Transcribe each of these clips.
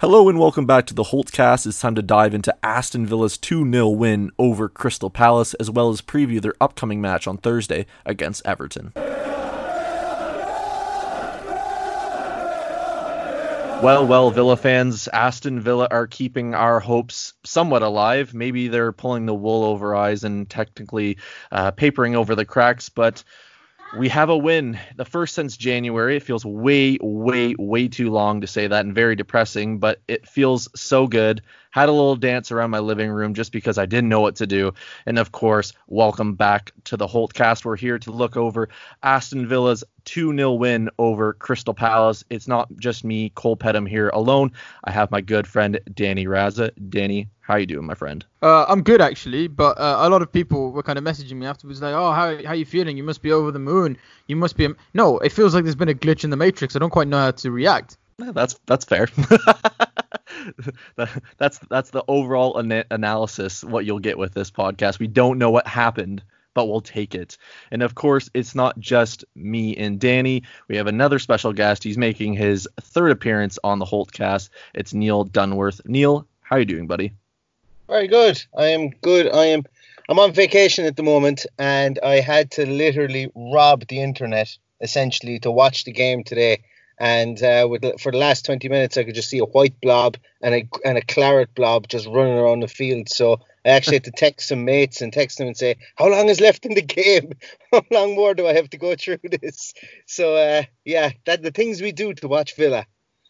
Hello and welcome back to the Holtecast. It's time to dive into Aston Villa's 2 0 win over Crystal Palace, as well as preview their upcoming match on Thursday against Everton. Well, well, Villa fans, Aston Villa are keeping our hopes somewhat alive. Maybe they're pulling the wool over eyes and technically uh, papering over the cracks, but we have a win, the first since January. It feels way, way, way too long to say that and very depressing, but it feels so good. Had a little dance around my living room just because I didn't know what to do. And of course, welcome back to the Holtecast. We're here to look over Aston Villa's 2 0 win over Crystal Palace. It's not just me, Cole Pettem, here alone. I have my good friend Danny Raza. Danny, how you doing, my friend? Uh, I'm good actually, but uh, a lot of people were kind of messaging me afterwards, like, "Oh, how how you feeling? You must be over the moon. You must be." No, it feels like there's been a glitch in the matrix. I don't quite know how to react. That's that's fair. that's that's the overall ana- analysis. What you'll get with this podcast. We don't know what happened but we'll take it. And of course, it's not just me and Danny. We have another special guest. He's making his third appearance on the Holtecast. It's Neil Dunworth. Neil, how are you doing, buddy? Very good. I am good. I am. I'm on vacation at the moment, and I had to literally rob the internet essentially to watch the game today. And uh, with, for the last 20 minutes, I could just see a white blob and a and a claret blob just running around the field. So I actually had to text some mates and text them and say, "How long is left in the game? How long more do I have to go through this?" So uh, yeah, that the things we do to watch Villa,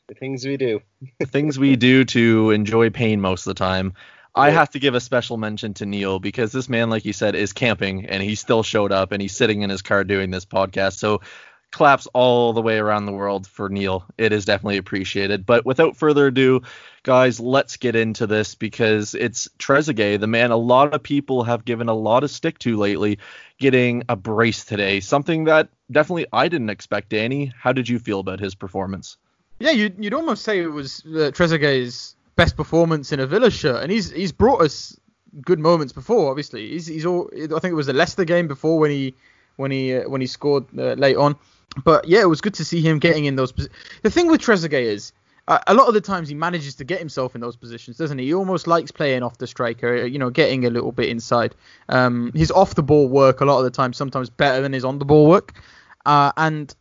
the things we do, the things we do to enjoy pain most of the time. I have to give a special mention to Neil because this man, like you said, is camping and he still showed up and he's sitting in his car doing this podcast. So claps all the way around the world for Neil. It is definitely appreciated. But without further ado, guys, let's get into this because it's Trezeguet, the man a lot of people have given a lot of stick to lately, getting a brace today. Something that definitely I didn't expect. Danny, how did you feel about his performance? Yeah, you'd, you'd almost say it was uh, Trezeguet's best performance in a Villa shirt, and he's he's brought us good moments before. Obviously, he's he's all. I think it was the Leicester game before when he when he uh, when he scored uh, late on. But yeah, it was good to see him getting in those. The thing with Trezeguet is. Uh, a lot of the times he manages to get himself in those positions, doesn't he? He almost likes playing off the striker, uh, you know, getting a little bit inside. Um, his off the ball work a lot of the time, sometimes better than his on the ball work. Uh, and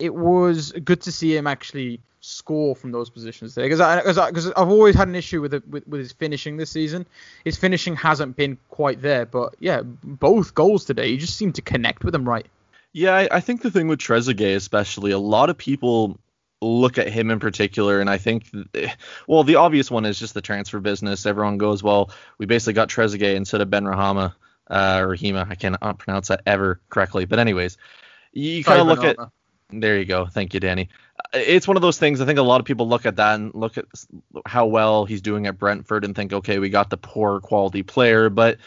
it was good to see him actually score from those positions there because because I've always had an issue with, it, with with his finishing this season. His finishing hasn't been quite there, but yeah, both goals today, he just seemed to connect with them right. Yeah, I, I think the thing with Trezeguet, especially, a lot of people look at him in particular, and I think, eh, well, the obvious one is just the transfer business. Everyone goes, well, we basically got Trezeguet instead of Benrahma uh, or Hema. I cannot uh, pronounce that ever correctly, but anyways, you kind of look at. There you go. Thank you, Danny. Uh, it's one of those things. I think a lot of people look at that and look at how well he's doing at Brentford and think, okay, we got the poor quality player, but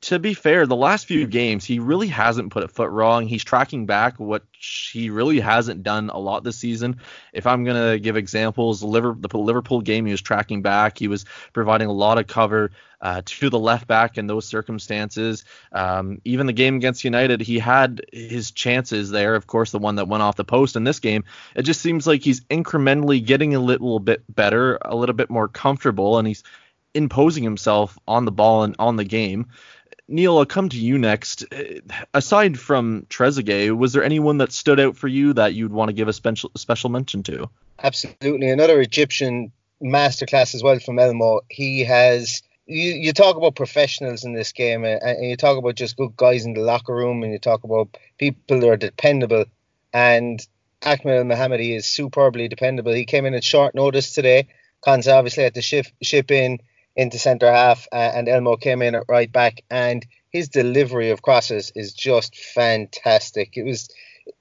to be fair, the last few games he really hasn't put a foot wrong. He's tracking back what he really hasn't done a lot this season. If I'm gonna give examples, the Liverpool game he was tracking back. He was providing a lot of cover uh, to the left back in those circumstances. Um, even the game against United, he had his chances there. Of course, the one that went off the post in this game. It just seems like he's incrementally getting a little bit better, a little bit more comfortable, and he's imposing himself on the ball and on the game. Neil, I'll come to you next. Uh, aside from Trezeguet, was there anyone that stood out for you that you'd want to give a special special mention to? Absolutely, another Egyptian masterclass as well from Elmo. He has. You, you talk about professionals in this game, and, and you talk about just good guys in the locker room, and you talk about people that are dependable. And Ahmed El Mohamady is superbly dependable. He came in at short notice today. Konsa obviously had to ship, ship in into centre half, uh, and Elmo came in at right back, and his delivery of crosses is just fantastic. It was,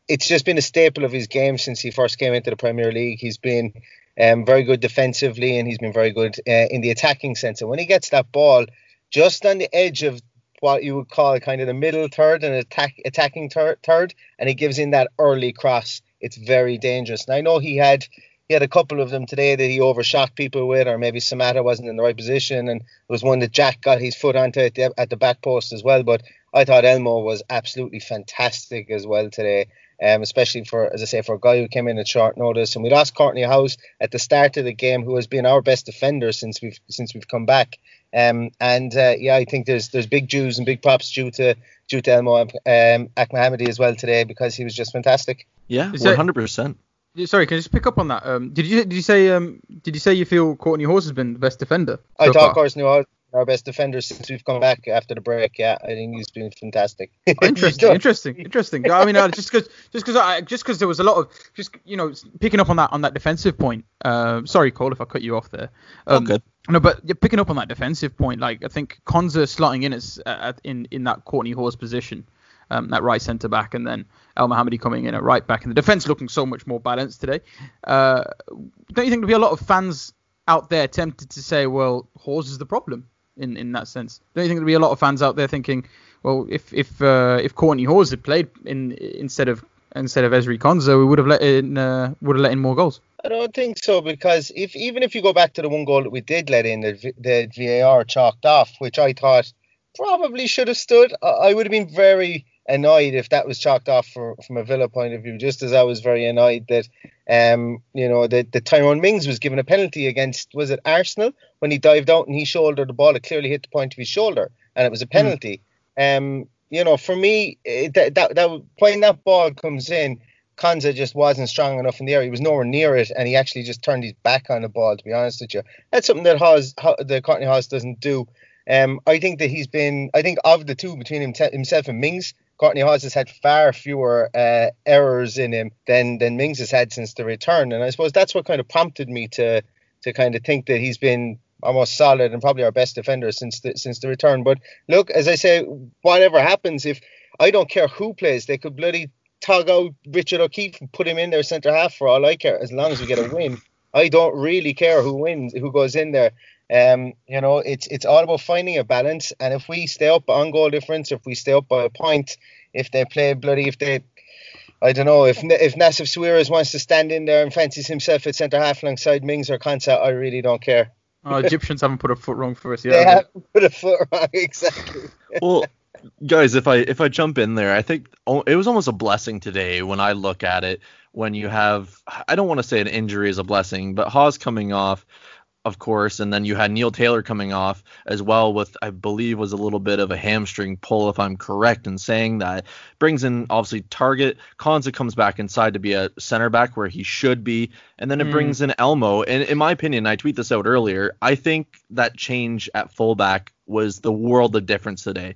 it's just been a staple of his game since he first came into the Premier League. He's been um, very good defensively, and he's been very good uh, in the attacking sense. And when he gets that ball just on the edge of what you would call kind of the middle third and attack attacking third, third, and he gives in that early cross, it's very dangerous. And I know he had he had a couple of them today that he overshot people with, or maybe Samatta wasn't in the right position, and there was one that Jack got his foot onto at the, at the back post as well. But I thought Elmo was absolutely fantastic as well today. um, especially for, as I say, for a guy who came in at short notice. And we lost Kortney Hause at the start of the game, who has been our best defender since we've since we've come back. Um, and uh, yeah, I think there's there's big dues and big props due to due to Elmo and um, Ahmadi as well today because he was just fantastic. Yeah, one hundred percent. Sorry, can I just pick up on that? Um, did you did you say um, did you say you feel Kortney Hause has been the best defender? So I thought Kortney Hause our best defender since we've come back after the break. Yeah, I think he's been fantastic. interesting, interesting, interesting. I mean, uh, just because just because I just because there was a lot of just you know picking up on that on that defensive point. Uh, sorry, Cole, if I cut you off there. Um, oh, good. No, but you're picking up on that defensive point. Like I think Konsa slotting in as uh, in in that Kortney Hause position. Um, that right centre back, and then El Mohamady coming in at right back, and the defence looking so much more balanced today. Uh, don't you think there'll be a lot of fans out there tempted to say, well, Hause is the problem? in in that sense. Don't you think there'll be a lot of fans out there thinking, well, if if uh, if Kortney Hause had played in instead of instead of Ezri Konsa, we would have let in uh, would have let in more goals. I don't think so because if even if you go back to the one goal that we did let in, the, the VAR chalked off, which I thought probably should have stood. I would have been very annoyed if that was chalked off for, from a Villa point of view, just as I was very annoyed that um, you know, that the Tyrone Mings was given a penalty against was it Arsenal when he dived out and he shouldered the ball, it clearly hit the point of his shoulder and it was a hmm. penalty. Mm. Um, you know, for me, it, that, that that when that ball comes in, Konsa just wasn't strong enough in the air. He was nowhere near it, and he actually just turned his back on the ball. To be honest with you, that's something that Hause, the Kortney Hause doesn't do. Um, I think that he's been, I think of the two between him, himself and Mings, Kortney Hause has had far fewer uh, errors in him than than Mings has had since the return, and I suppose that's what kind of prompted me to to kind of think that he's been almost solid and probably our best defender since the since the return. But look, as I say, whatever happens, if I don't care who plays, they could bloody tug out Richard O'Keefe and put him in their centre half for all I care, as long as we get a win. I don't really care who wins, who goes in there. Um, you know, it's it's all about finding a balance. And if we stay up on goal difference, if we stay up by a point, if they play bloody, if they, I don't know, if if Nassef Sawiris wants to stand in there and fancies himself at centre half alongside Mings or Konsa, I really don't care. Oh, Egyptians haven't put a foot wrong for us yet. They haven't put a foot wrong, exactly. well, guys, if I if I jump in there, I think it was almost a blessing today when I look at it. When you have, I don't want to say an injury is a blessing, but Hause coming off of course, and then you had Neil Taylor coming off as well with I believe was a little bit of a hamstring pull if I'm correct in saying that. Brings in obviously Targett, Konsa comes back inside to be a center back where he should be, and then it mm. brings in Elmo. And in my opinion, I tweet this out earlier, I think that change at fullback was the world of difference today.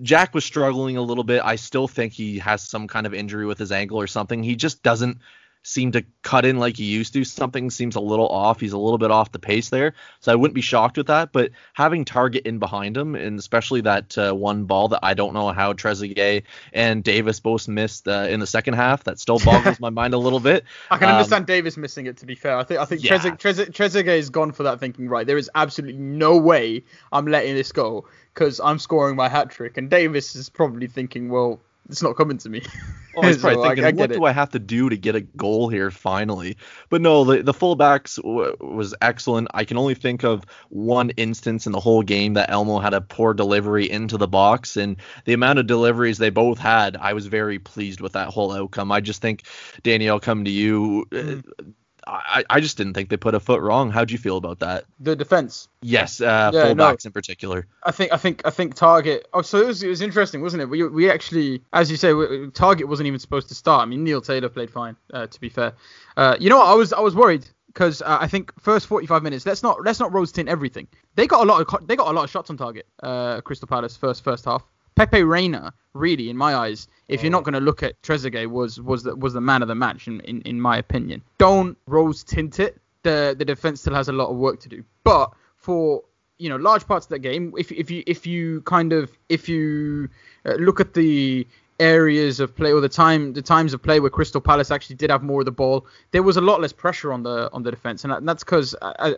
Jack was struggling a little bit. I still think he has some kind of injury with his ankle or something. He just doesn't seem to cut in like he used to. Something seems a little off. He's a little bit off the pace there. So I wouldn't be shocked with that. But having Targett in behind him, and especially that uh, one ball that I don't know how Trezeguet and Davis both missed uh, in the second half, that still boggles my mind a little bit. I can um, understand Davis missing it. To be fair, I think I think yeah. Trezeguet is gone for that, thinking right. There is absolutely no way I'm letting this go because I'm scoring my hat trick, and Davis is probably thinking, well it's not coming to me. I was probably so thinking, I, I what it. do I have to do to get a goal here finally? But no, the the fullbacks w- was excellent. I can only think of one instance in the whole game that Elmo had a poor delivery into the box, and the amount of deliveries they both had, I was very pleased with that whole outcome. I just think Danielle, come to you. Mm. I, I just didn't think they put a foot wrong. How'd you feel about that? The defense. Yes, uh, yeah, fullbacks no. in particular. I think I think I think Targett. Oh, so it was it was interesting, wasn't it? We we actually, as you say, we, Targett wasn't even supposed to start. I mean, Neil Taylor played fine, uh, to be fair. Uh, you know what? I was I was worried because uh, I think first 45 minutes. Let's not let's not rose tint everything. They got a lot of they got a lot of shots on target. Uh, Crystal Palace first first half. Pepe Reina, really, in my eyes, if you're not going to look at Trezeguet, was was the, was the man of the match in, in, in my opinion. Don't rose tint it. The the defense still has a lot of work to do. But for you know large parts of that game, if if you if you kind of if you uh, look at the areas of play or the time the times of play where Crystal Palace actually did have more of the ball, there was a lot less pressure on the on the defense, and that's because uh, uh,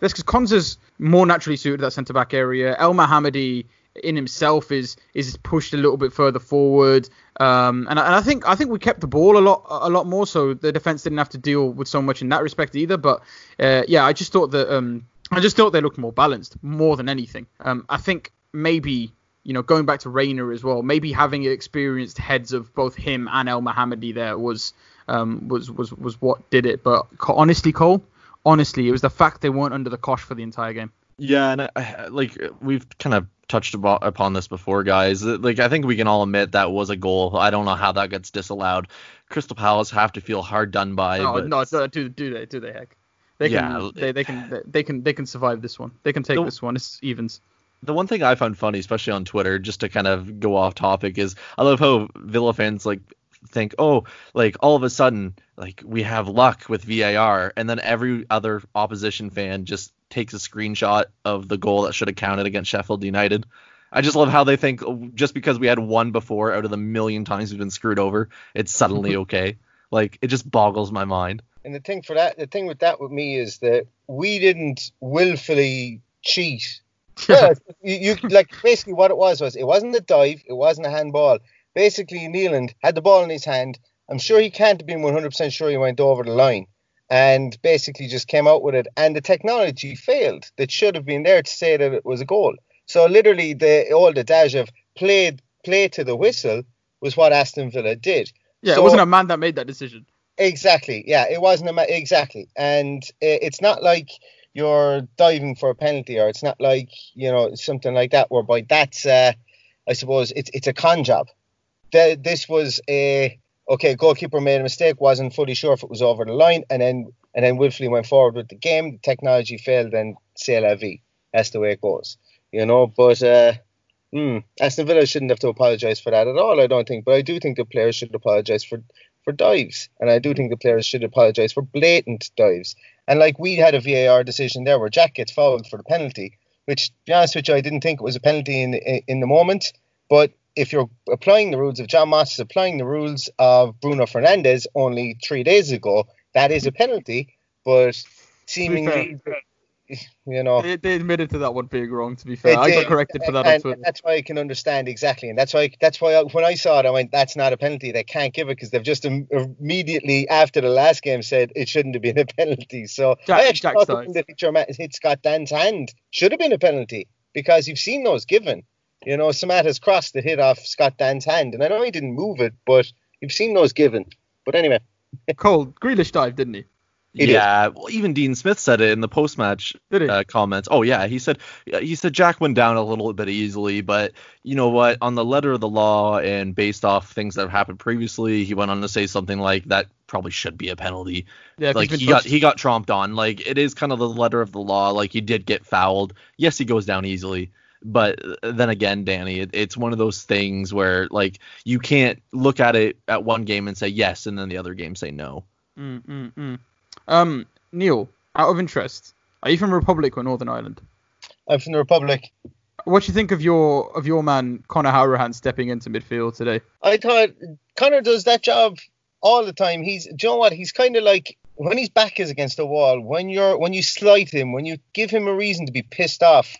that's because Konsa's more naturally suited that centre back area. El Mohamady in himself is is pushed a little bit further forward. Um, and, and I think I think we kept the ball a lot a lot more, so the defense didn't have to deal with so much in that respect either. But uh, yeah, I just thought that um, I just thought they looked more balanced more than anything. Um, I think maybe you know, going back to Reina as well, maybe having experienced heads of both him and El Mohamady there was um, was was was what did it. But honestly, Cole, honestly, it was the fact they weren't under the cosh for the entire game. Yeah, and I, like we've kind of touched about, upon this before, guys. Like I think we can all admit that was a goal. I don't know how that gets disallowed. Crystal Palace have to feel hard done by. No, but... no, do do they? Do they? Heck, they can. Yeah, they, they can. They can. They can survive this one. They can take the, this one. It's evens. The one thing I found funny, especially on Twitter, just to kind of go off topic, is I love how Villa fans like think, oh, like all of a sudden, like we have luck with VAR, and then every other opposition fan just takes a screenshot of the goal that should have counted against Sheffield United. I just love how they think oh, just because we had one before out of the million times we've been screwed over, it's suddenly okay. like it just boggles my mind. And the thing for that, the thing with that with me is that we didn't willfully cheat. yeah, you, you like basically what it was was it wasn't a dive, it wasn't a handball. Basically, Nyland had the ball in his hand. I'm sure he can't have been 100% sure he went over the line and basically just came out with it. And the technology failed that should have been there to say that it was a goal. So literally, the all the dash of played play to the whistle was what Aston Villa did. Yeah, so, it wasn't a man that made that decision. Exactly. Yeah, it wasn't a man. Exactly, and it's not like you're diving for a penalty, or it's not like you know something like that. Whereby that's, uh, I suppose, it's it's a con job. The, this was a okay, goalkeeper made a mistake, wasn't fully sure if it was over the line, and then and then willfully went forward with the game. The technology failed, and c'est la vie. That's the way it goes, you know. But uh, mm, Aston Villa shouldn't have to apologise for that at all. I don't think, but I do think the players should apologise for for dives, and I do think the players should apologise for blatant dives. And like we had a VAR decision there where Jack gets fouled for the penalty, which, to be honest with you, I didn't think it was a penalty in in the moment, but if you're applying the rules, of John Moss is applying the rules of Bruno Fernandes only three days ago, that is a penalty. But seemingly, you know, they, they, admitted to that one being wrong. To be fair, I got corrected for that and, on Twitter. That's why I can understand exactly, and that's why that's why I, when I saw it, I went, "That's not a penalty. They can't give it because they've just Im- immediately after the last game said it shouldn't have been a penalty." So Jack, I actually Jack thought that hit, hit Scott Dann's hand should have been a penalty because you've seen those given. You know, Samatta's cross that hit off Scott Dann's hand, and I know he didn't move it, but you've seen those given. But anyway. Cole, Grealish dive, didn't he? He yeah, well, even Dean Smith said it in the post-match uh, comments. Oh yeah, he said he said Jack went down a little bit easily, but you know what? On the letter of the law and based off things that have happened previously, he went on to say something like that probably should be a penalty. Yeah, like he got he got tromped on. Like it is kind of the letter of the law. Like he did get fouled. Yes, he goes down easily, but then again, Danny, it, it's one of those things where like you can't look at it at one game and say yes, and then the other game say no. Mm, mm, mm. Um, Neil, out of interest, are you from Republic or Northern Ireland? I'm from the Republic. What do you think of your of your man Conor Hourihane stepping into midfield today? I thought Conor does that job all the time. He's, do you know what? He's kind of like when his back is against the wall. When you're when you slight him, when you give him a reason to be pissed off,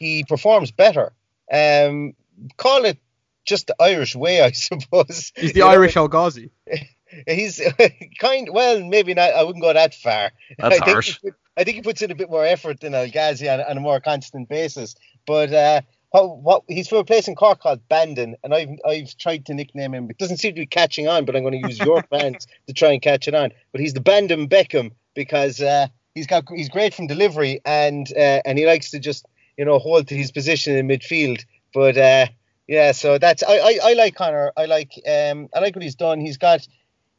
he performs better. Um, call it just the Irish way, I suppose. He's the Irish El Ghazi. He's kind. Well, maybe not. I wouldn't go that far. That's I harsh. Think I think he puts in a bit more effort than El Ghazi on, on a more constant basis. But uh, what, what he's from a place in Cork called Bandon, and I've I've tried to nickname him. It doesn't seem to be catching on, but I'm going to use your fans to try and catch it on. But he's the Bandon Beckham because uh, he's got he's great from delivery and uh, and he likes to just you know, hold to his position in midfield. But uh, yeah, so that's I, I, I like Conor. I like um I like what he's done. He's got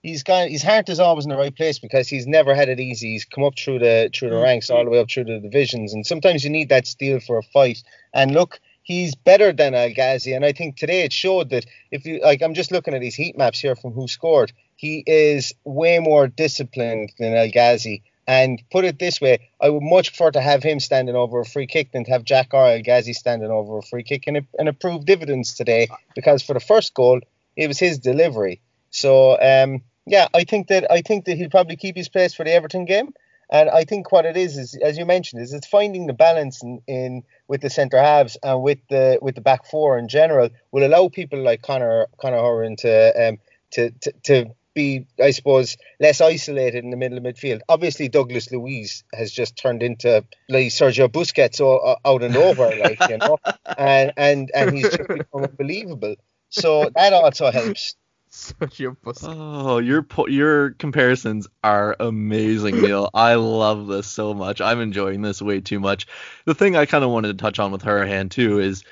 he's got his heart is always in the right place because he's never had it easy. He's come up through the through the mm. ranks all the way up through the divisions, and sometimes you need that steel for a fight. And look, he's better than El Ghazi, and I think today it showed that if you like, I'm just looking at these heat maps here from who scored. He is way more disciplined than El Ghazi. And put it this way, I would much prefer to have him standing over a free kick than to have Jack or Ghazi standing over a free kick and, and approve dividends today because for the first goal, it was his delivery. So um, yeah, I think that I think that he'll probably keep his place for the Everton game. And I think what it is is, as you mentioned, is it's finding the balance in, in with the centre halves and with the with the back four in general will allow people like Conor Conor Hourihane to um to, to, to be, I suppose, less isolated in the middle of midfield. Obviously, Douglas Luiz has just turned into like Sergio Busquets uh, out of nowhere, like you know, and and and he's just become unbelievable. So that also helps. Sergio Busquets. Oh, your your comparisons are amazing, Neil. I love this so much. I'm enjoying this way too much. The thing I kind of wanted to touch on with Hourihane too is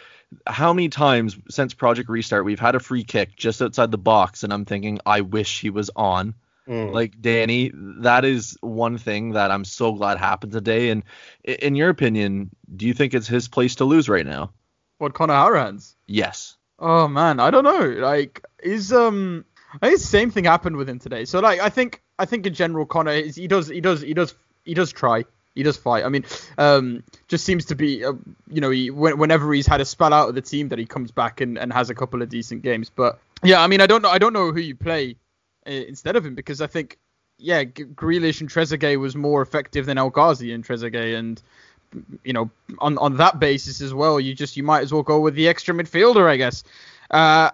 how many times since Project Restart we've had a free kick just outside the box, and I'm thinking, I wish he was on. Mm. Like Danny, that is one thing that I'm so glad happened today. And in your opinion, do you think it's his place to lose right now? What Conor Hourihane's? Yes. Oh man, I don't know. Like, is um, I think the same thing happened with him today. So like, I think I think in general, Conor is he does he does he does he does try he does fight. I mean, um, just seems to be, uh, you know, he, whenever he's had a spell out of the team, that he comes back and, and has a couple of decent games. But yeah, I mean, I don't know, I don't know who you play uh, instead of him because I think, yeah, Grealish and Trezeguet was more effective than El Ghazi and Trezeguet, and you know, on on that basis as well, you just you might as well go with the extra midfielder, I guess. Uh,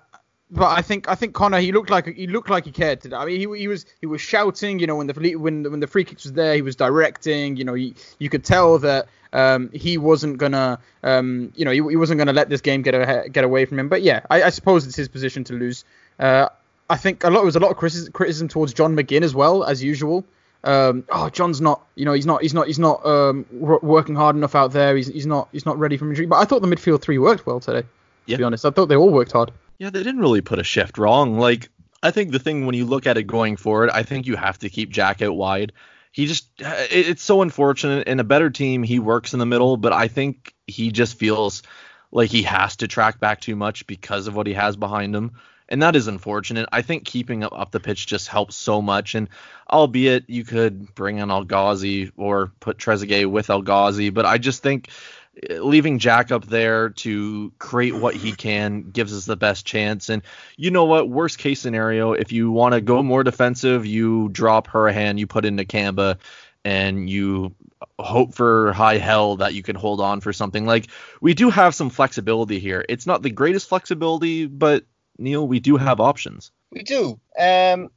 but I think I think Conor he looked like he looked like he cared today. I mean he, he was he was shouting, you know, when the when when the free kicks was there, he was directing. You know, he, you could tell that um, he wasn't gonna um, you know he, he wasn't gonna let this game get a, get away from him. But yeah, I, I suppose it's his position to lose. Uh, I think a lot there was a lot of criticism, criticism towards John McGinn as well as usual. Um, oh, John's not, you know, he's not, he's not, he's not um, working hard enough out there. He's, he's not, he's not ready for injury. But I thought the midfield three worked well today. To be honest, I thought they all worked hard. Yeah, they didn't really put a shift wrong. Like, I think the thing when you look at it going forward, I think you have to keep Jack out wide. He just, it's so unfortunate. In a better team, he works in the middle, but I think he just feels like he has to track back too much because of what he has behind him. And that is unfortunate. I think keeping up, up the pitch just helps so much. And albeit you could bring in El Ghazi or put Trezeguet with El Ghazi, but I just think leaving Jack up there to create what he can gives us the best chance. And you know what? Worst case scenario, if you want to go more defensive, you drop Hourihane, you put in Nakamba, and you hope for high hell that you can hold on for something. Like we do have some flexibility here. It's not the greatest flexibility, but Neil, we do have options. We do. Um,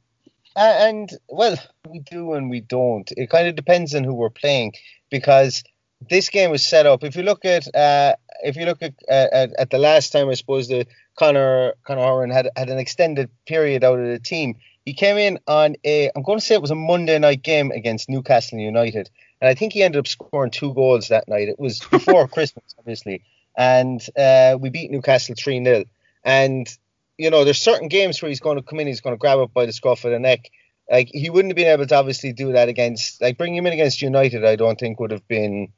and well, we do and we don't. It kind of depends on who we're playing because this game was set up. If you look at uh, if you look at, uh, at, at the last time, I suppose the Conor Conor Hourihane had had an extended period out of the team. He came in on a I'm going to say it was a Monday night game against Newcastle United, and I think he ended up scoring two goals that night. It was before Christmas, obviously, and uh, we beat Newcastle three 0 And you know, there's certain games where he's going to come in, he's going to grab up by the scruff of the neck. Like he wouldn't have been able to obviously do that against like bring him in against United. I don't think would have been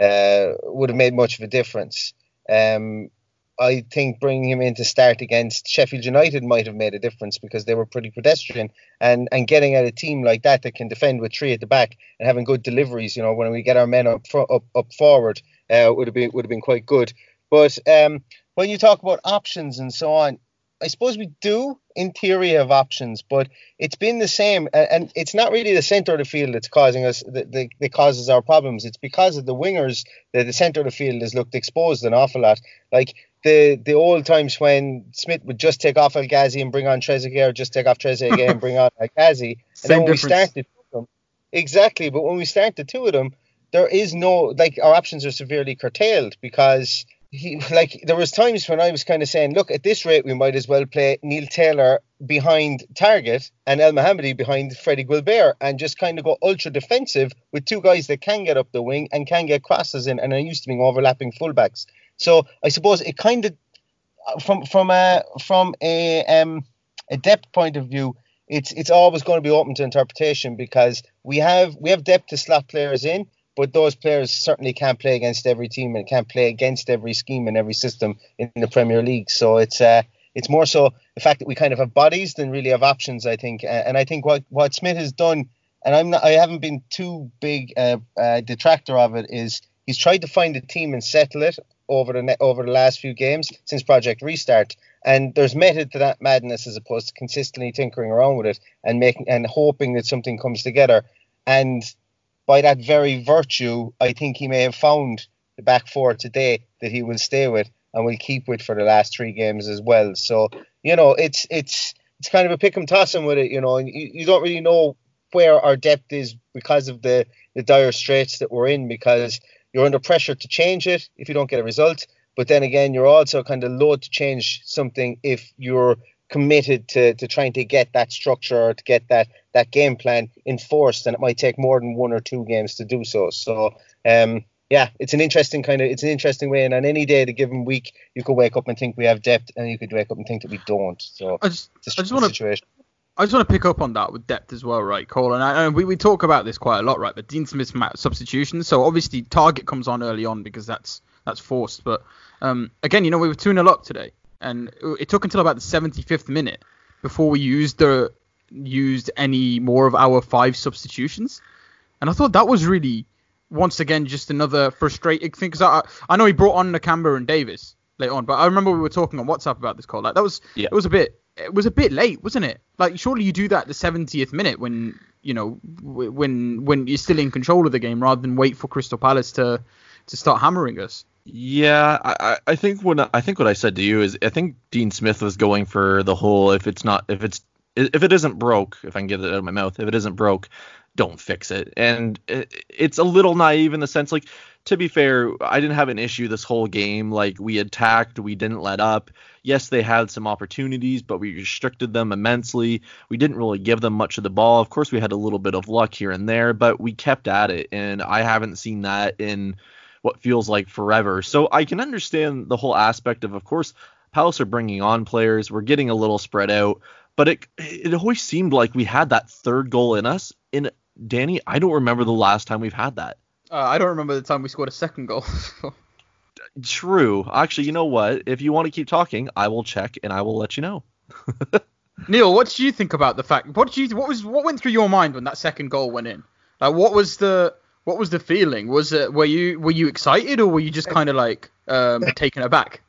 uh, would have made much of a difference. Um, I think bringing him in to start against Sheffield United might have made a difference because they were pretty pedestrian, and and getting at a team like that that can defend with three at the back and having good deliveries, you know, when we get our men up up up forward, uh, would have been would have been quite good. But um, when you talk about options and so on, I suppose we do, in theory, have options, but it's been the same, and it's not really the centre of the field that's causing us that, that causes our problems. It's because of the wingers that the centre of the field has looked exposed an awful lot. Like the the old times when Smith would just take off El Ghazi and bring on Trezeguet, or just take off Trezeguet and bring on El Ghazi. And then when difference. we started them, exactly, but when we start the two of them, there is no like our options are severely curtailed because he like there was times when I was kind of saying, look, at this rate we might as well play Neil Taylor behind Targett and El Mohamady behind Freddie Guilbert and just kind of go ultra defensive with two guys that can get up the wing and can get crosses in and are used to being overlapping fullbacks. So I suppose it kind of from from a from a um a depth point of view, it's it's always going to be open to interpretation because we have we have depth to slot players in, but those players certainly can't play against every team and can't play against every scheme and every system in the Premier League. So it's uh, it's more so the fact that we kind of have bodies than really have options. I think, and I think what what Smith has done, and I'm not, I haven't been too big a uh, uh, detractor of it, is he's tried to find a team and settle it over the over the last few games since Project Restart. And there's method to that madness as opposed to consistently tinkering around with it and making and hoping that something comes together. And by that very virtue, I think he may have found the back four today that he will stay with and will keep with for the last three games as well. So you know, it's it's it's kind of a pick 'em toss 'em with it, you know, and you, you don't really know where our depth is because of the the dire straits that we're in because you're under pressure to change it if you don't get a result. But then again, you're also kind of loath to change something if you're committed to, to trying to get that structure or to get that that game plan enforced, and it might take more than one or two games to do so. So um, yeah, it's an interesting kind of it's an interesting way. And on any day, the given week, you could wake up and think we have depth, and you could wake up and think that we don't. So I just, I just want to I just want to pick up on that with depth as well, right, Cole? And, I, and we, we talk about this quite a lot, right? But Dean Smith's substitutions. So obviously Targett comes on early on because that's that's forced. But um, again, you know, we were 2 0 up today, and it took until about the 75th minute before we used the used any more of our five substitutions. And I thought that was really once again just another frustrating thing because I I know he brought on Nakamba and Davis later on, but I remember we were talking on WhatsApp about this call. Like that was yeah. it was a bit it was a bit late, wasn't it? Like surely you do that at the 70th minute when you know when when you're still in control of the game rather than wait for Crystal Palace to to start hammering us. Yeah, I, I think when I think what I said to you is I think Dean Smith was going for the whole if it's not if it's if it isn't broke if I can get it out of my mouth if it isn't broke don't fix it. And it, it's a little naive in the sense like to be fair I didn't have an issue this whole game. Like we attacked we didn't let up. Yes they had some opportunities but we restricted them immensely. We didn't really give them much of the ball. Of course we had a little bit of luck here and there but we kept at it. And I haven't seen that in what feels like forever. So I can understand the whole aspect of, of course, Palace are bringing on players. We're getting a little spread out, but it it always seemed like we had that third goal in us. In Danny, I don't remember the last time we've had that. Uh, I don't remember the time we scored a second goal. True. Actually, you know what? If you want to keep talking, I will check and I will let you know. Neil, what did you think about the fact? What did you? What was? What went through your mind when that second goal went in? Like, what was the? What was the feeling? Was it were you were you excited or were you just kind of like um, taken aback?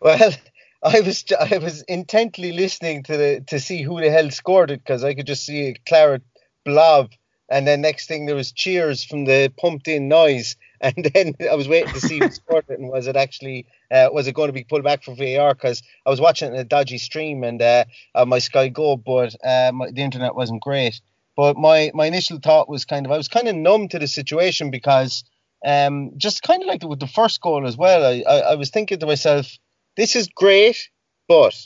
Well, I was I was intently listening to the to see who the hell scored it because I could just see a claret blob, and then next thing there was cheers from the pumped in noise, and then I was waiting to see who scored it and was it actually uh, was it going to be pulled back for VAR because I was watching a dodgy stream and uh, on my Sky Go, but uh, my, the internet wasn't great. But my my initial thought was kind of I was kind of numb to the situation because um, just kind of like with the first goal as well. I, I, I was thinking to myself, this is great, but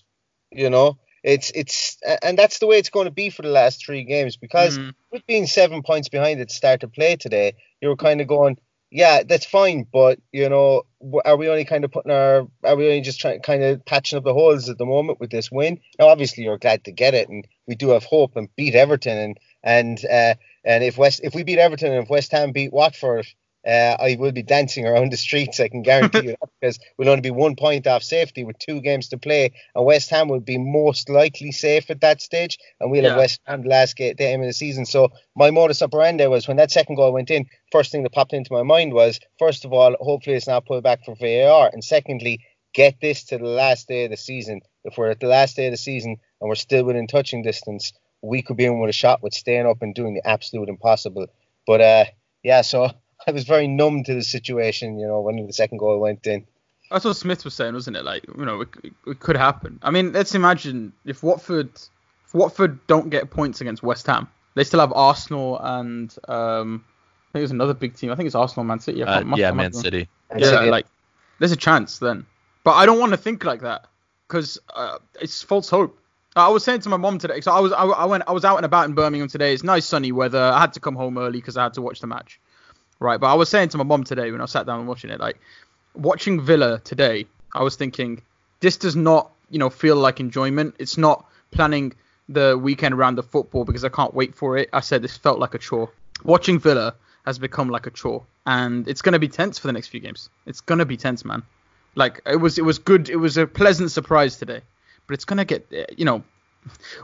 you know it's it's and that's the way it's going to be for the last three games because mm. with being seven points behind at start to play today, you were kind of going, yeah, that's fine, but you know, are we only kind of putting our, are we only just trying kind of patching up the holes at the moment with this win? Now, obviously, you're glad to get it, and we do have hope and beat Everton, and and uh, and if West if we beat Everton and if West Ham beat Watford, uh, I will be dancing around the streets. I can guarantee you that because we'll only be one point off safety with two games to play, and West Ham will be most likely safe at that stage, and we'll yeah. have West Ham the last game the end of the season. So my modus operandi was when that second goal went in, first thing that popped into my mind was first of all, hopefully it's not pulled back for VAR, and secondly, get this to the last day of the season. If we're at the last day of the season and we're still within touching distance, we could be in with a shot with staying up and doing the absolute impossible. But uh, yeah, so I was very numb to the situation, you know, when the second goal went in. That's what Smith was saying, wasn't it? Like, you know, it, it could happen. I mean, let's imagine if Watford, if Watford don't get points against West Ham, they still have Arsenal and um, I think there's another big team. I think it's Arsenal, Man City. Uh, yeah, Man City. Yeah, like there's a chance then, but I don't want to think like that because uh, it's false hope. I was saying to my mom today, so I was I, I, went I was out and about in Birmingham today. It's nice sunny weather. I had to come home early because I had to watch the match, right? But I was saying to my mom today when I sat down and watching it, like watching Villa today, I was thinking this does not you know feel like enjoyment. It's not planning the weekend around the football because I can't wait for it. I said this felt like a chore. Watching Villa has become like a chore, and it's gonna be tense for the next few games. It's gonna be tense, man. Like it was it was good. It was a pleasant surprise today but it's gonna get eh, you know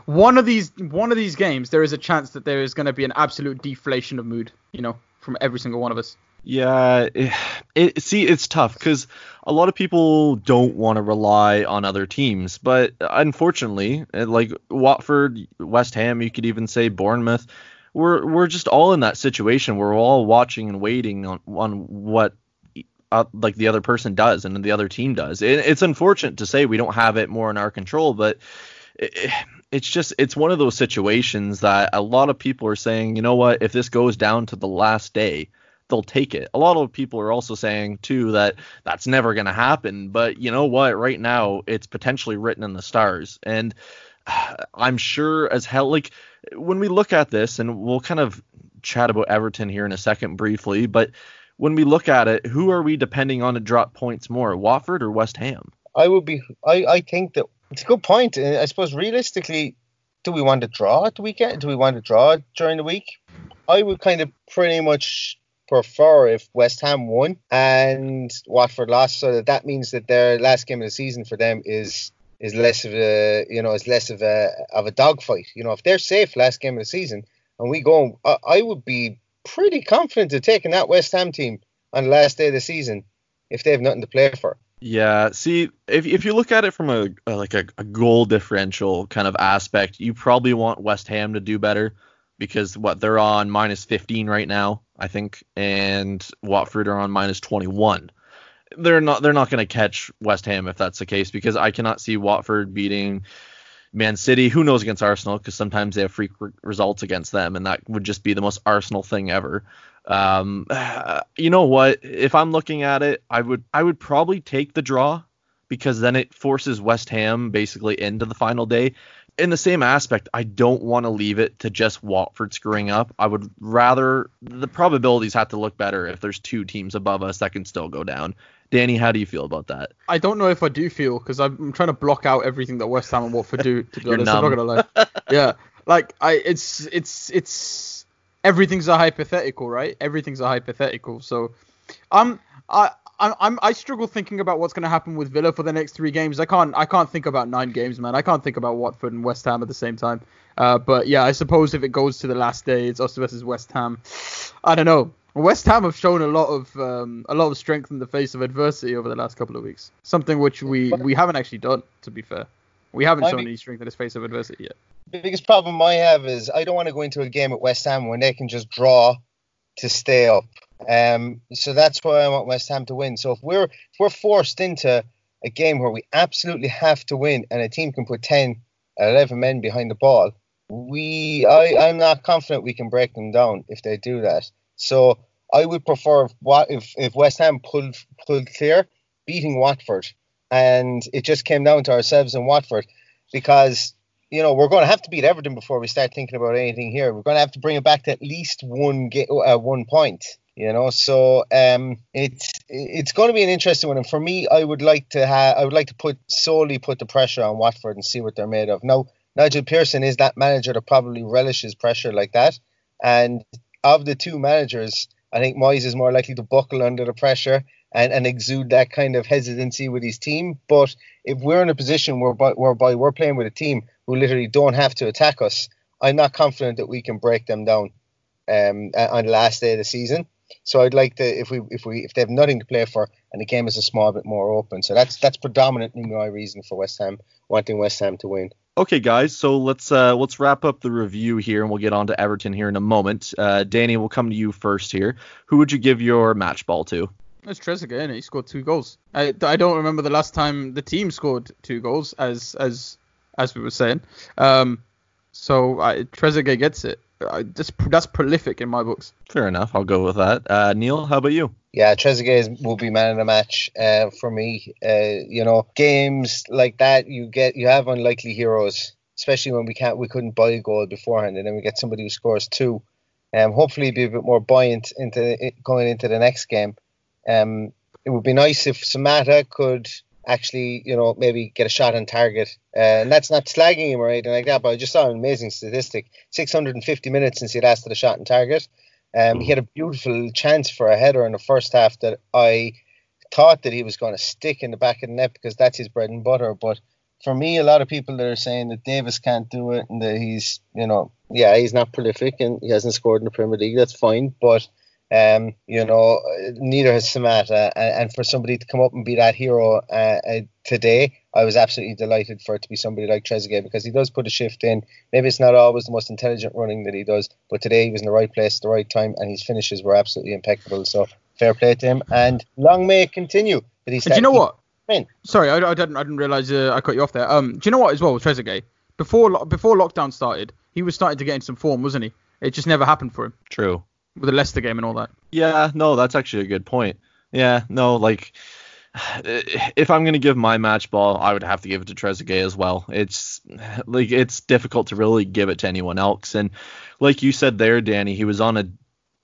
one of these one of these games there is a chance that there is going to be an absolute deflation of mood you know from every single one of us. Yeah it, it see it's tough because a lot of people don't want to rely on other teams but unfortunately eh, like watford west ham you could even say bournemouth we're we're just all in that situation. We're all watching and waiting on on what uh, like the other person does and the other team does. It, it's unfortunate to say we don't have it more in our control, but it, it's just it's one of those situations that a lot of people are saying, you know what, if this goes down to the last day, they'll take it. A lot of people are also saying too that that's never going to happen, but you know what, right now it's potentially written in the stars and I'm sure as hell like when we look at this and we'll kind of chat about Everton here in a second briefly, but when we look at it, who are we depending on to drop points more, Watford or West Ham? I would be I I think that it's a good point. Uh, I suppose realistically, do we want to draw at the weekend? Do we want to draw during the week? I would kind of pretty much prefer if West Ham won and Watford lost, so that that means that their last game of the season for them is is less of a you know is less of a of a dogfight. You know, if they're safe last game of the season and we go, I, I would be pretty confident of taking that West Ham team on the last day of the season if they have nothing to play for. Yeah, see, if if you look at it from a, a like a, a, goal differential kind of aspect, you probably want West Ham to do better because what they're on minus 15 right now, I think, and Watford are on minus 21. They're not they're not going to catch West Ham if that's the case because I cannot see Watford beating Man City. Who knows against Arsenal because sometimes they have freak results against them, and that would just be the most Arsenal thing ever. Um, you know what? If I'm looking at it, I would I would probably take the draw because then it forces West Ham basically into the final day. In the same aspect, I don't want to leave it to just Watford screwing up. I would rather the probabilities have to look better if there's two teams above us that can still go down. Danny, how do you feel about that? I don't know if I do feel because I'm trying to block out everything that West Ham and Watford do. To be honest, numb. I'm not gonna lie. yeah, like I, it's it's it's everything's a hypothetical, right? Everything's a hypothetical. So, um, I. I'm, I struggle thinking about what's going to happen with Villa for the next three games. I can't I can't think about nine games, man. I can't think about Watford and West Ham at the same time. Uh, but yeah, I suppose if it goes to the last day, it's us versus West Ham. I don't know. West Ham have shown a lot of um, a lot of strength in the face of adversity over the last couple of weeks. Something which we we haven't actually done, to be fair. We haven't shown any strength in the face of adversity yet the biggest problem I have is I don't want to go into a game at West Ham when they can just draw to stay up. Um, so that's why I want West Ham to win. So if we're if we're forced into a game where we absolutely have to win and a team can put 10 11 men behind the ball, we I, I'm not confident we can break them down if they do that. So I would prefer what if, if West Ham pulled pulled clear, beating Watford, and it just came down to ourselves and Watford because you know, we're going to have to beat Everton before we start thinking about anything here. We're going to have to bring it back to at least one get, uh, one point. You know, so um, it's it's going to be an interesting one. And for me, I would like to have I would like to put solely put the pressure on Watford and see what they're made of. Now, Nigel Pearson is that manager that probably relishes pressure like that. And of the two managers, I think Moyes is more likely to buckle under the pressure and, and exude that kind of hesitancy with his team. But if we're in a position whereby, whereby we're playing with a team who literally don't have to attack us, I'm not confident that we can break them down um, on the last day of the season. So I'd like to, if we, if we, if they have nothing to play for, and the game is a small bit more open. So that's that's predominantly my reason for West Ham wanting West Ham to win. Okay, guys. So let's uh, let's wrap up the review here, and we'll get on to Everton here in a moment. Uh, Danny, we'll come to you first here. Who would you give your match ball to? It's Trezeguet, and he scored two goals. I, I don't remember the last time the team scored two goals, as as as we were saying. Um, so I, Trezeguet gets it. I, that's that's prolific in my books. Fair enough. I'll go with that. Uh, Neil, how about you? Yeah, Trezeguet will be man of the match uh, for me. Uh, you know, games like that, you get you have unlikely heroes, especially when we can't we couldn't buy a goal beforehand, and then we get somebody who scores two. Um, hopefully, be a bit more buoyant into going into the next game. Um, it would be nice if Samatta could actually, you know, maybe get a shot on target. Uh, and that's not slagging him or anything like that, but I just saw an amazing statistic 650 minutes since he last had a shot on target. Um, he had a beautiful chance for a header in the first half that I thought that he was going to stick in the back of the net because that's his bread and butter. But for me, a lot of people that are saying that Davis can't do it and that he's, you know, yeah, he's not prolific and he hasn't scored in the Premier League. That's fine, but um, you know, neither has Samatta, and, and, for somebody to come up and be that hero uh, uh, today, I was absolutely delighted for it to be somebody like Trezeguet because he does put a shift in. Maybe it's not always the most intelligent running that he does, but today he was in the right place at the right time, and his finishes were absolutely impeccable. So fair play to him, and long may it continue. That he's do you know what? In. Sorry, I, I, didn't I didn't realize uh, I cut you off there. Um, do you know what as well with Trezeguet? before before lockdown started, he was starting to get in some form, wasn't he? It just never happened for him True. with the Leicester game and all that. Yeah, no, that's actually a good point. Yeah, no, like if I'm gonna give my match ball, I would have to give it to Trezeguet as well. It's like it's difficult to really give it to anyone else. And like you said there, Danny, he was on a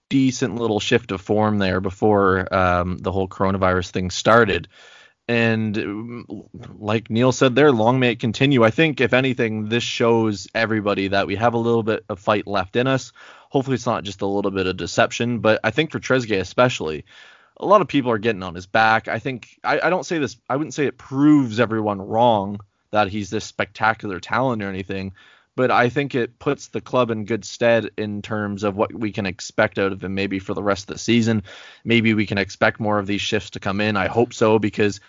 decent little shift of form there before um, the whole coronavirus thing started. And um, like Neil said there, long may it continue. I think if anything, this shows everybody that we have a little bit of fight left in us. Hopefully, it's not just a little bit of deception, but I think for Trezeguet especially, a lot of people are getting on his back. I think I, I don't say this. I wouldn't say it proves everyone wrong that he's this spectacular talent or anything, but I think it puts the club in good stead in terms of what we can expect out of him maybe for the rest of the season. Maybe we can expect more of these shifts to come in. I hope so because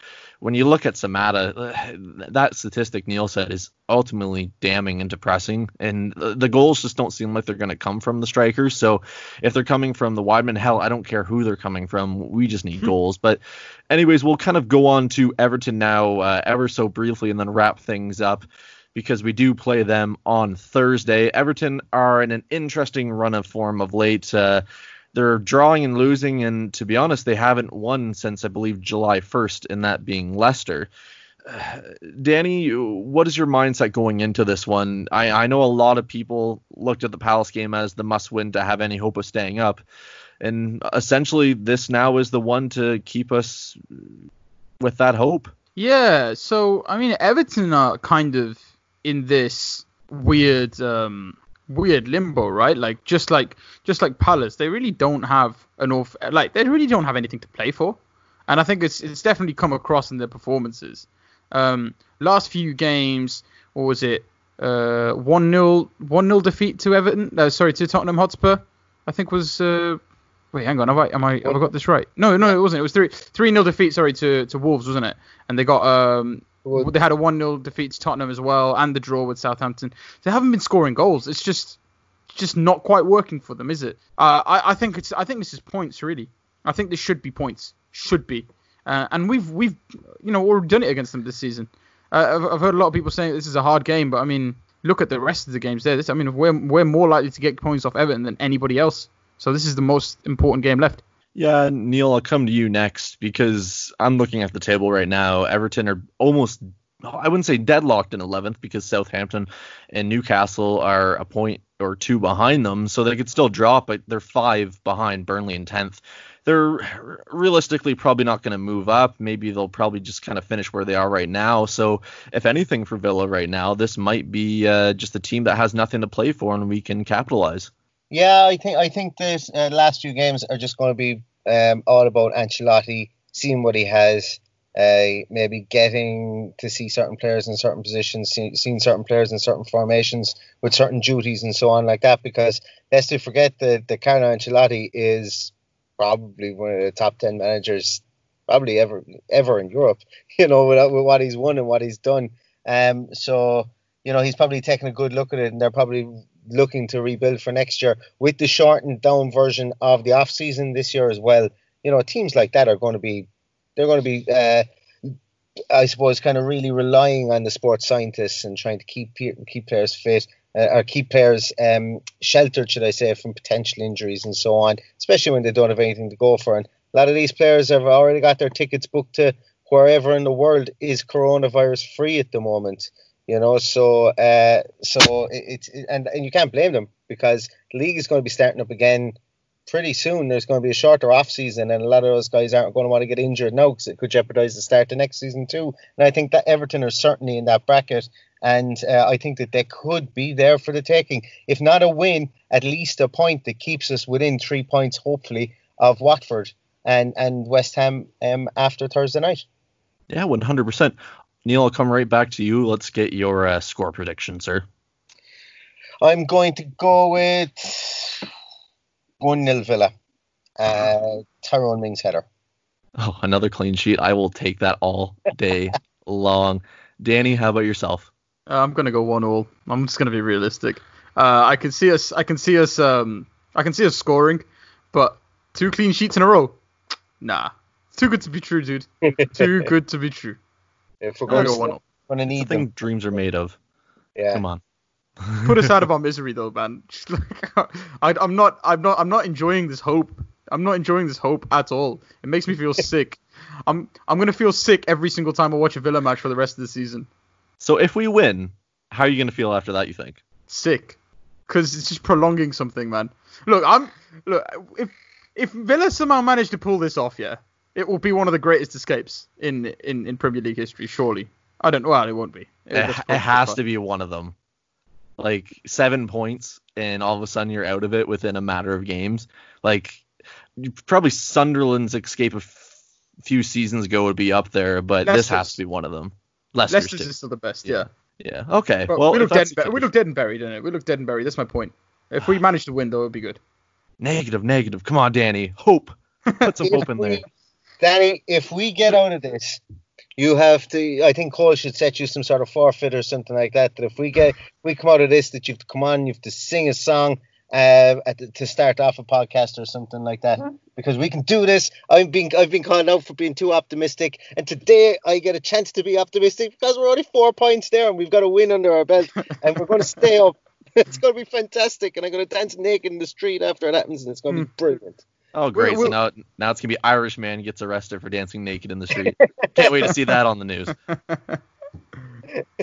when you look at Samatta, that statistic Neil said is ultimately damning and depressing. And the goals just don't seem like they're going to come from the strikers. So if they're coming from the Wideman, hell, I don't care who they're coming from. We just need goals. But anyways, we'll kind of go on to Everton now, uh, ever so briefly, and then wrap things up because we do play them on Thursday. Everton are in an interesting run of form of late. Uh, they're drawing and losing, and to be honest, they haven't won since I believe July 1st, and that being Leicester. Danny, what is your mindset going into this one? I, I know a lot of people looked at the Palace game as the must win to have any hope of staying up. And essentially, this now is the one to keep us with that hope. Yeah, so I mean, Everton are kind of in this weird um, weird limbo, right? Like just like just like Palace, they really don't have an awful like they really don't have anything to play for, and I think it's it's definitely come across in their performances. Um, last few games, what was it? Uh, one 0 one 0 defeat to Everton. Uh, sorry, to Tottenham Hotspur. I think was. Uh, wait, hang on. Have I am I have I got this right? No, no, it wasn't. It was three three 0 defeat. Sorry to to Wolves, wasn't it? And they got um Well- they had a 1 0 defeat to Tottenham as well, and the draw with Southampton. They haven't been scoring goals. It's just just not quite working for them, is it? Uh, I, I think it's I think this is points really. I think this should be points. Should be. Uh, and we've we've you know already done it against them this season. Uh, I've, I've heard a lot of people saying this is a hard game, but I mean look at the rest of the games there. This, I mean we're we're more likely to get points off Everton than anybody else. So this is the most important game left. Yeah, Neil, I'll come to you next because I'm looking at the table right now. Everton are almost, I wouldn't say deadlocked in 11th because Southampton and Newcastle are a point or two behind them, so they could still drop, but they're five behind Burnley in 10th. They're realistically probably not going to move up. Maybe they'll probably just kind of finish where they are right now. So, if anything for Villa right now, this might be uh, just a team that has nothing to play for and we can capitalize. Yeah, I think I think this uh, last few games are just going to be um, all about Ancelotti seeing what he has, uh, maybe getting to see certain players in certain positions, see, seeing certain players in certain formations with certain duties and so on like that. Because let's not forget that the Carlo Ancelotti is probably one of the top ten managers, probably ever ever in Europe. You know, with, with what he's won and what he's done. Um, so you know he's probably taking a good look at it, and they're probably looking to rebuild for next year with the shortened down version of the off season this year as well. You know, teams like that are going to be they're going to be uh, I suppose kind of really relying on the sports scientists and trying to keep keep players fit uh, or keep players um, sheltered, should I say, from potential injuries and so on, especially when they don't have anything to go for. And a lot of these players have already got their tickets booked to wherever in the world is coronavirus free at the moment you know so uh so it's it, and and you can't blame them because the league is going to be starting up again pretty soon. There's going to be a shorter off season and a lot of those guys aren't going to want to get injured now because it could jeopardize the start of next season too. And i think that everton are certainly in that bracket and uh, i think that they could be there for the taking. If not a win at least a point that keeps us within three points hopefully of watford and and west ham um, after thursday night. Yeah, 100%. Neil, I'll come right back to you. Let's get your uh, score prediction, sir. I'm going to go with 1 0 Villa. Uh, Tyrone Mings header. Oh, another clean sheet. I will take that all day long. Danny, how about yourself? Uh, I'm gonna go one all. I'm just gonna be realistic. Uh, I can see us. I can see us. Um, I can see us scoring, but two clean sheets in a row. Nah, it's too good to be true, dude. too good to be true. If we're I'm gonna going go to, going to It's the need thing them. dreams are made of. Yeah. Come on. Put us out of our misery, though, man. Just like, I, I'm not, I'm not, I'm not enjoying this hope. I'm not enjoying this hope at all. It makes me feel sick. I'm, I'm gonna feel sick every single time I watch a Villa match for the rest of the season. So if we win, how are you gonna feel after that? You think? Sick, because it's just prolonging something, man. Look, I'm, look, if if Villa somehow manage to pull this off, yeah, it will be one of the greatest escapes in in, in Premier League history, surely. I don't. Well, it won't be. It, it has to be one of them. Like seven points, and all of a sudden you're out of it within a matter of games. Like probably Sunderland's escape a f- few seasons ago would be up there, but this has to be one of them. Leicester's, Leicester's is still the best, Yeah. yeah. Yeah. Okay. But well, we look dead. And the bu- we look dead and buried, don't it? We look dead and buried. That's my point. If we manage to win, though, it would be good. negative, negative. Come on, Danny. Hope. Put some hope in there. Danny, if we get out of this, you have to. I think Cole should set you some sort of forfeit or something like that. That if we get, we come out of this, that you have to come on, you have to sing a song uh, at the, to start off a podcast or something like that. Because we can do this. I've been, I've been called out for being too optimistic, and today I get a chance to be optimistic because we're only four points there, and we've got a win under our belt, and we're going to stay up. It's going to be fantastic, and I'm going to dance naked in the street after it happens, and it's going to be brilliant. Oh, great. we'll- so now, now it's gonna be Irish man gets arrested for dancing naked in the street. Can't wait to see that on the news.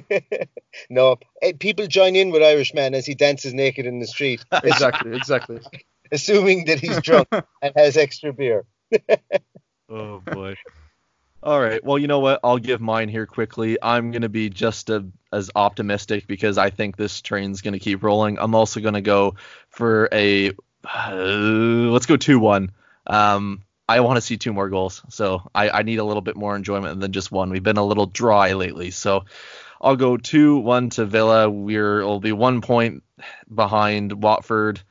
no, people join in with Irishman as he dances naked in the street, exactly, exactly. assuming that he's drunk and has extra beer. Oh boy. All right. Well, you know what? I'll give mine here quickly. I'm gonna be just a, as optimistic because I think this train's gonna keep rolling. I'm also gonna go for a uh, let's go two one. Um, I want to see two more goals, so I, I need a little bit more enjoyment than just one. We've been a little dry lately, so I'll go two one to Villa. We're will be one point behind Watford.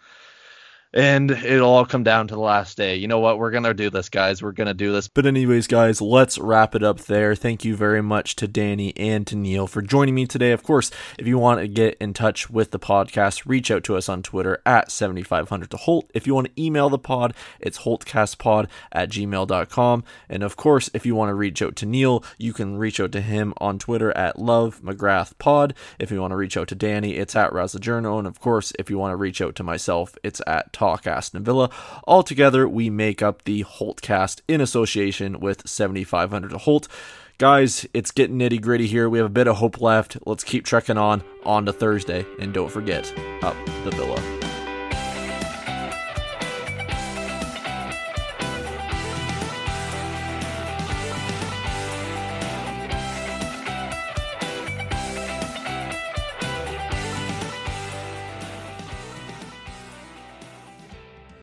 And it'll all come down to the last day. You know what? We're going to do this, guys. We're going to do this. But, anyways, guys, let's wrap it up there. Thank you very much to Danny and to Neil for joining me today. Of course, if you want to get in touch with the podcast, reach out to us on Twitter at 7500 to Holte. If you want to email the pod, it's holtecastpod at gmail.com. And of course, if you want to reach out to Neil, you can reach out to him on Twitter at Love McGrath Pod. If you want to reach out to Danny, it's at Razajourno. And of course, if you want to reach out to myself, it's at Talk Aston Villa. All together, we make up the Holtecast in association with 7500 to Holte. Guys, it's getting nitty gritty here. We have a bit of hope left. Let's keep trekking on on to Thursday. And don't forget, up the Villa.